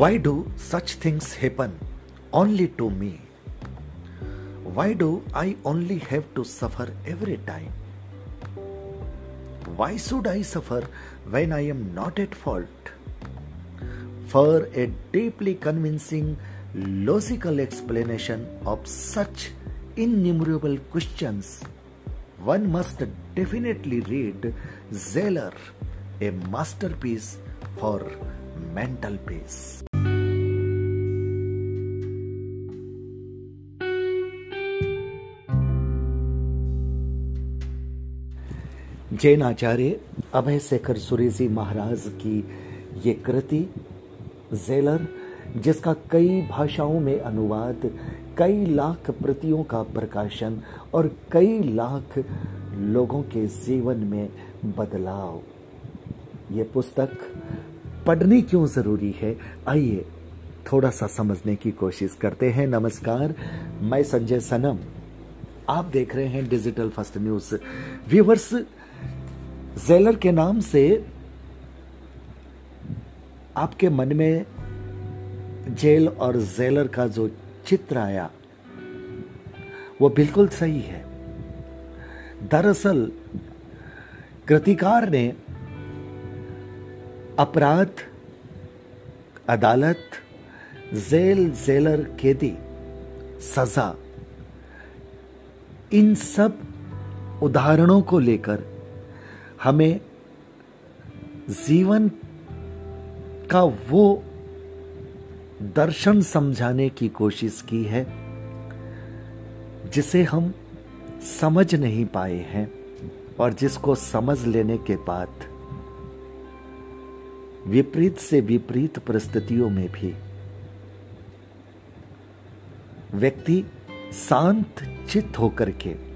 Why do such things happen only to me? Why do I only have to suffer every time? Why should I suffer when I am not at fault? For a deeply convincing logical explanation of such innumerable questions, one must definitely read Zeller, a masterpiece for mental peace. Jain आचार्य अभय शेखर सुरेजी महाराज की ये कृति, jailer, जिसका कई भाषाओं में अनुवाद, कई लाख प्रतियों का प्रकाशन और कई लाख लोगों के जीवन में बदलाव। ये पुस्तक पढ़नी क्यों ज़रूरी है? आइए थोड़ा सा समझने की कोशिश करते हैं। नमस्कार, मैं संजय सनम। आप देख रहे हैं digital first news. Viewers Jailer के नाम से आपके मन में जेल और जेलर का जो चित्र आया, वो बिल्कुल सही है। दरअसल, कृतिकार ने अपराध, अदालत, जेल, जेलर, कैदी, सजा, इन सब उदाहरणों को लेकर हमें जीवन का वो दर्शन समझाने की कोशिश की है, जिसे हम समझ नहीं पाए हैं और जिसको समझ लेने के बाद विपरीत से विपरीत परिस्थितियों में भी व्यक्ति शांत चित्त होकर के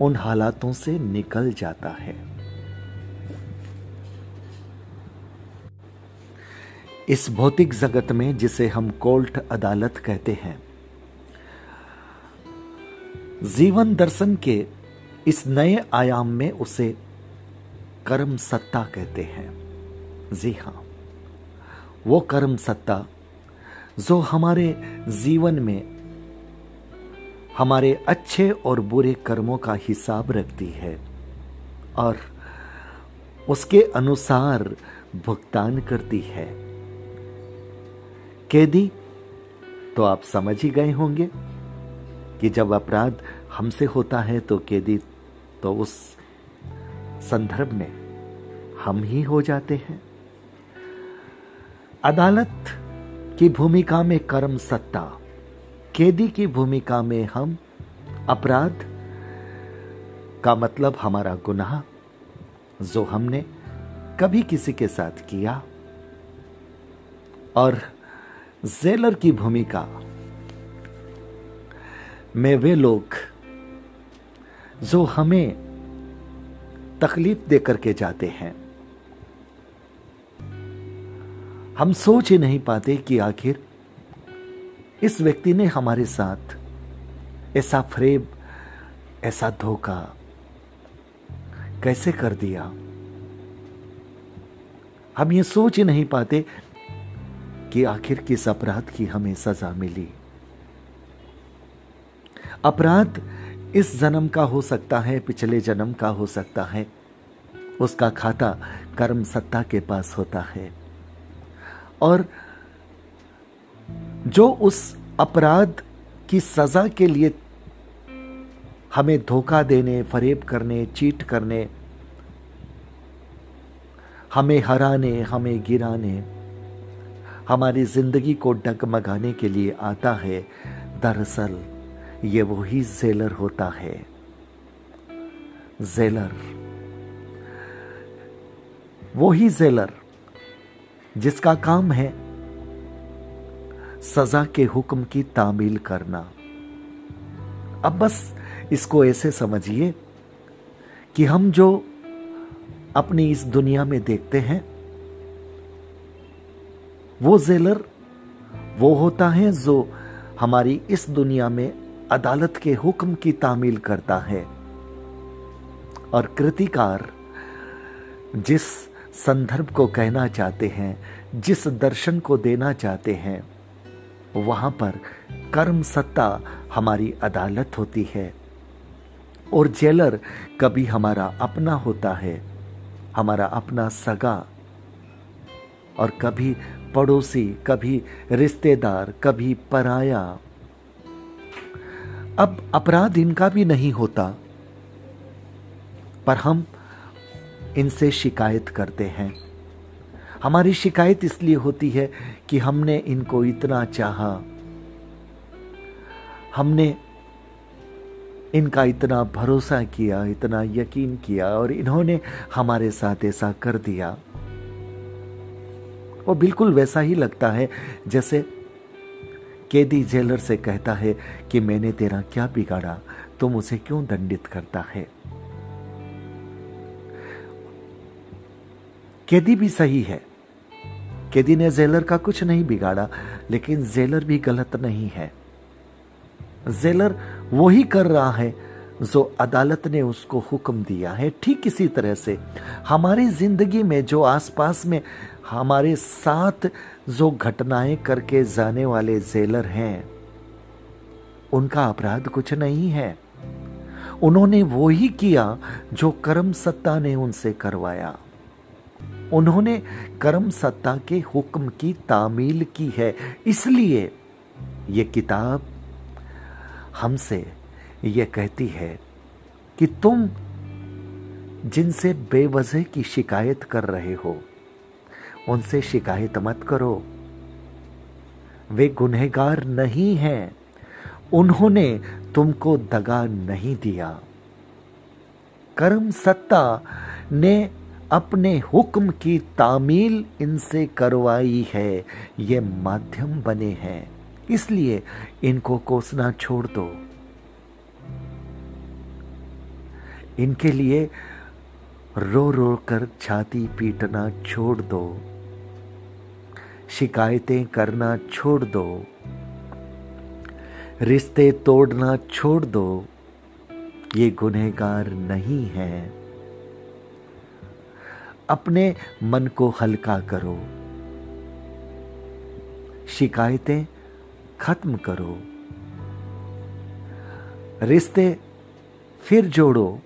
उन हालातों से निकल जाता है। इस भौतिक जगत में जिसे हम कोर्ट अदालत कहते हैं, जीवन दर्शन के इस नए आयाम में उसे कर्म सत्ता कहते हैं। जी हाँ, वो कर्म सत्ता जो हमारे जीवन में हमारे अच्छे और बुरे कर्मों का हिसाब रखती है और उसके अनुसार भुगतान करती है। कैदी तो आप समझ ही गए होंगे कि जब अपराध हमसे होता है तो कैदी तो उस संदर्भ में हम ही हो जाते हैं। अदालत की भूमिका में कर्म सत्ता कैदी की भूमिका में हम अपराध का मतलब हमारा गुनाह जो हमने कभी किसी के साथ किया और जेलर की भूमिका में वे लोग जो हमें तकलीफ़ देकर के जाते हैं। हम सोच ही नहीं पाते कि आखिर इस व्यक्ति ने हमारे साथ ऐसा फ्रेब, ऐसा धोखा कैसे कर दिया? हम ये सोच ही नहीं पाते कि आखिर किस अपराध की हमें सजा मिली। अपराध इस जन्म का हो सकता है, पिछले जन्म का हो सकता है। उसका खाता कर्म सत्ता के पास होता है। और जो उस अपराध की सजा के लिए हमें धोखा देने, फरेब करने, चीट करने, हमें हराने, हमें गिराने, हमारी ज़िंदगी को डगमगाने के लिए आता है, दरअसल ये वही जेलर होता है। जेलर। वही जेलर जिसका काम है सजा के हुक्म की तामील करना। अब बस इसको ऐसे समझिए कि हम जो अपनी इस दुनिया में देखते हैं, वो जेलर, वो होता है जो हमारी इस दुनिया में अदालत के हुक्म की तामील करता है। और कृतिकार जिस संदर्भ को कहना चाहते हैं, जिस दर्शन को देना चाहते हैं वहाँ पर कर्म सत्ता हमारी अदालत होती है, और जेलर कभी हमारा अपना होता है, हमारा अपना सगा, और कभी पड़ोसी, कभी रिश्तेदार, कभी पराया। अब अपराध इनका भी नहीं होता, पर हम इनसे शिकायत करते हैं। हमारी शिकायत इसलिए होती है कि हमने इनको इतना चाहा। हमने इनका इतना भरोसा किया, इतना यकीन किया और इन्होंने हमारे साथ ऐसा कर दिया। वो बिल्कुल वैसा ही लगता है, जैसे कैदी जेलर से कहता है कि मैंने तेरा क्या बिगाड़ा, तुम उसे क्यों दंडित करता है? कैदी भी सही है। कैदी ने जेलर का कुछ नहीं बिगाड़ा, लेकिन जेलर भी गलत नहीं है। जेलर वो ही कर रहा है जो अदालत ने उसको हुक्म दिया है। ठीक इसी तरह से हमारी ज़िंदगी में जो आसपास में हमारे साथ जो घटनाएँ करके जाने वाले जेलर हैं, उनका अपराध कुछ नहीं है। उन्होंने वो ही किया जो कर्म सत्ता ने उनसे करवाया। उन्होंने कर्म सत्ता के हुक्म की तामील की है। इसलिए ये किताब हमसे ये कहती है कि तुम जिनसे बेवजह की शिकायत कर रहे हो, उनसे शिकायत मत करो। वे गुनहगार नहीं हैं। उन्होंने तुमको दगा नहीं दिया। कर्म सत्ता ने अपने हुक्म की तामील इनसे करवाई है। ये माध्यम बने हैं। इसलिए इनको कोसना छोड़ दो। इनके लिए रो रो कर छाती पीटना छोड़ दो। शिकायतें करना छोड़ दो। रिश्ते तोड़ना छोड़ दो। ये गुनहगार नहीं है। अपने मन को हल्का करो। शिकायतें खत्म करो। रिश्ते फिर जोड़ो।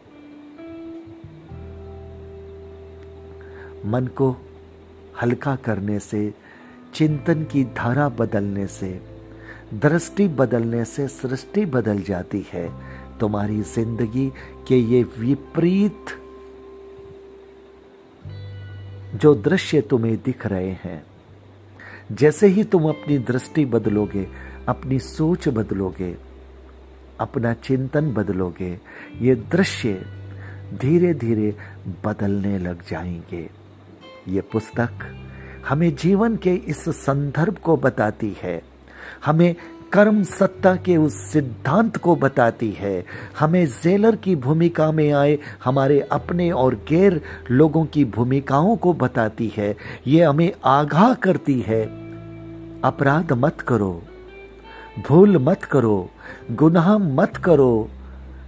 मन को हल्का करने से, चिंतन की धारा बदलने से, दृष्टि बदलने से सृष्टि बदल जाती है। तुम्हारी ज़िंदगी के ये विपरीत जो दृश्य तुम्हें दिख रहे हैं। जैसे ही तुम अपनी दृष्टि बदलोगे, अपनी सोच बदलोगे, अपना चिंतन बदलोगे, ये दृश्य धीरे धीरे बदलने लग जाएँगे। ये पुस्तक हमें जीवन के इस संदर्भ को बताती है। हमें कर्म सत्ता के उस सिद्धांत को बताती है। हमें जेलर की भूमिका में आए हमारे अपने और गैर लोगों की भूमिकाओं को बताती है। ये हमें आगाह करती है। अपराध मत करो। भूल मत करो। गुनाह मत करो।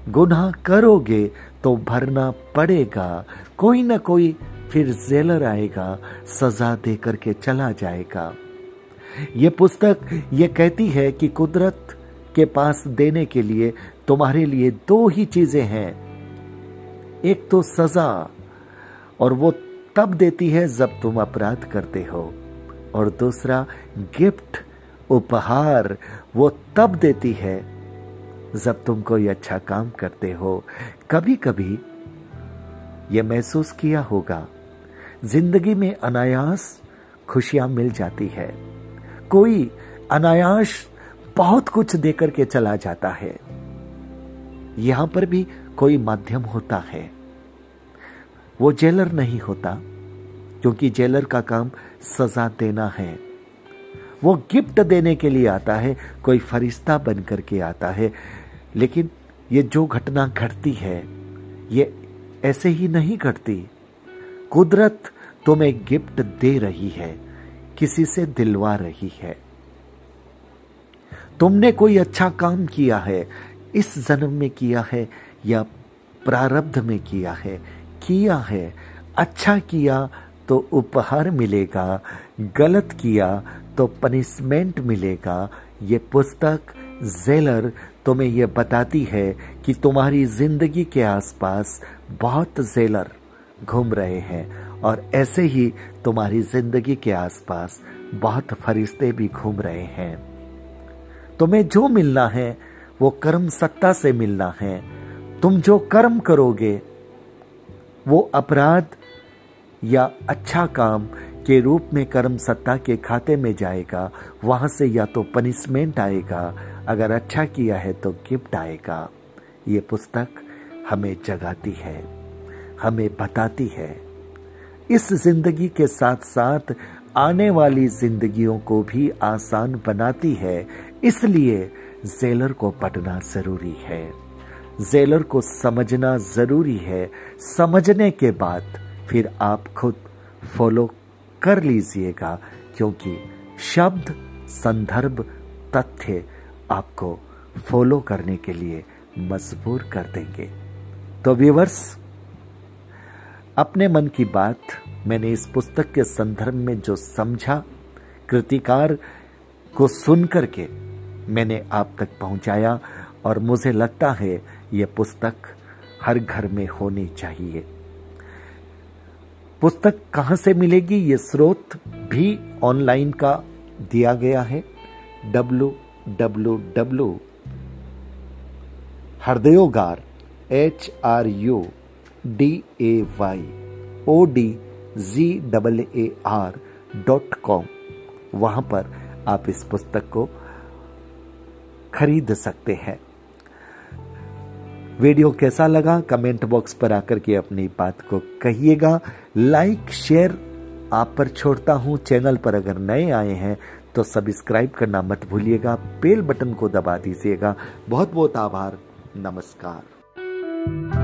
गुनाह करोगे तो भरना पड़ेगा। कोई ना कोई फिर जेलर आएगा, सजा दे करके चला जाएगा। ये पुस्तक ये कहती है कि कुदरत के पास देने के लिए तुम्हारे लिए दो ही चीज़ें हैं। एक तो सजा, और वो तब देती है जब तुम अपराध करते हो। और दूसरा, गिफ्ट, उपहार, वो तब देती है जब तुम कोई अच्छा काम करते हो। कभी कभी ये महसूस किया होगा, ज़िंदगी में अनायास खुशियाँ मिल जाती है। कोई अनायास बहुत कुछ देकर के चला जाता है। यहाँ पर भी कोई माध्यम होता है। वो जेलर नहीं होता, क्योंकि जेलर का काम सजा देना है। वो गिफ्ट देने के लिए आता है, कोई फरिश्ता बन करके आता है। लेकिन ये जो घटना घटती है, ये ऐसे ही नहीं घटती। कुदरत तुम्हें गिफ्ट दे रही है। किसी से दिलवा रही है। तुमने कोई अच्छा काम किया है, इस जन्म में किया है या प्रारब्ध में किया है? किया है। अच्छा किया तो उपहार मिलेगा, गलत किया तो पनिशमेंट मिलेगा। ये पुस्तक जेलर तुम्हें यह बताती है कि तुम्हारी ज़िंदगी के आसपास बहुत जेलर घूम रहे हैं। और ऐसे ही तुम्हारी ज़िंदगी के आसपास बहुत फरिश्ते भी घूम रहे हैं। तुम्हें जो मिलना है, वो कर्म सत्ता से मिलना है। तुम जो कर्म करोगे, वो अपराध या अच्छा काम के रूप में कर्म सत्ता के खाते में जाएगा। वहाँ से या तो पनिशमेंट आएगा। अगर अच्छा किया है तो गिफ्ट आएगा। ये पुस्तक हमें जगाती है, हमें बताती है। इस ज़िंदगी के साथ साथ आने वाली जिंदगियों को भी आसान बनाती है, इसलिए जेलर को पढ़ना ज़रूरी है। जेलर को समझना ज़रूरी है। समझने के बाद फिर आप खुद फॉलो कर लीजिएगा, क्योंकि शब्द, संदर्भ, तथ्य आपको फॉलो करने के लिए मजबूर कर देंगे। तो व्यूवर्स अपने मन की बात मैंने इस पुस्तक के संदर्भ में जो समझा, कृतिकार को सुन करके मैंने आप तक पहुँचाया और मुझे लगता है यह पुस्तक हर घर में होनी चाहिए। पुस्तक कहाँ से मिलेगी ये स्रोत भी ऑनलाइन का दिया गया है। W W W हृदयोगार H R U D A Y O D G double A R dot com वहाँ पर आप इस पुस्तक को खरीद सकते हैं। वीडियो कैसा लगा? कमेंट बॉक्स पर आकर के अपनी बात को कहिएगा। लाइक, शेयर आप पर छोड़ता हूँ। चैनल पर अगर नए आए हैं तो सब्सक्राइब करना मत भूलिएगा। बेल बटन को दबा दीजिएगा। बहुत बहुत आभार। नमस्कार।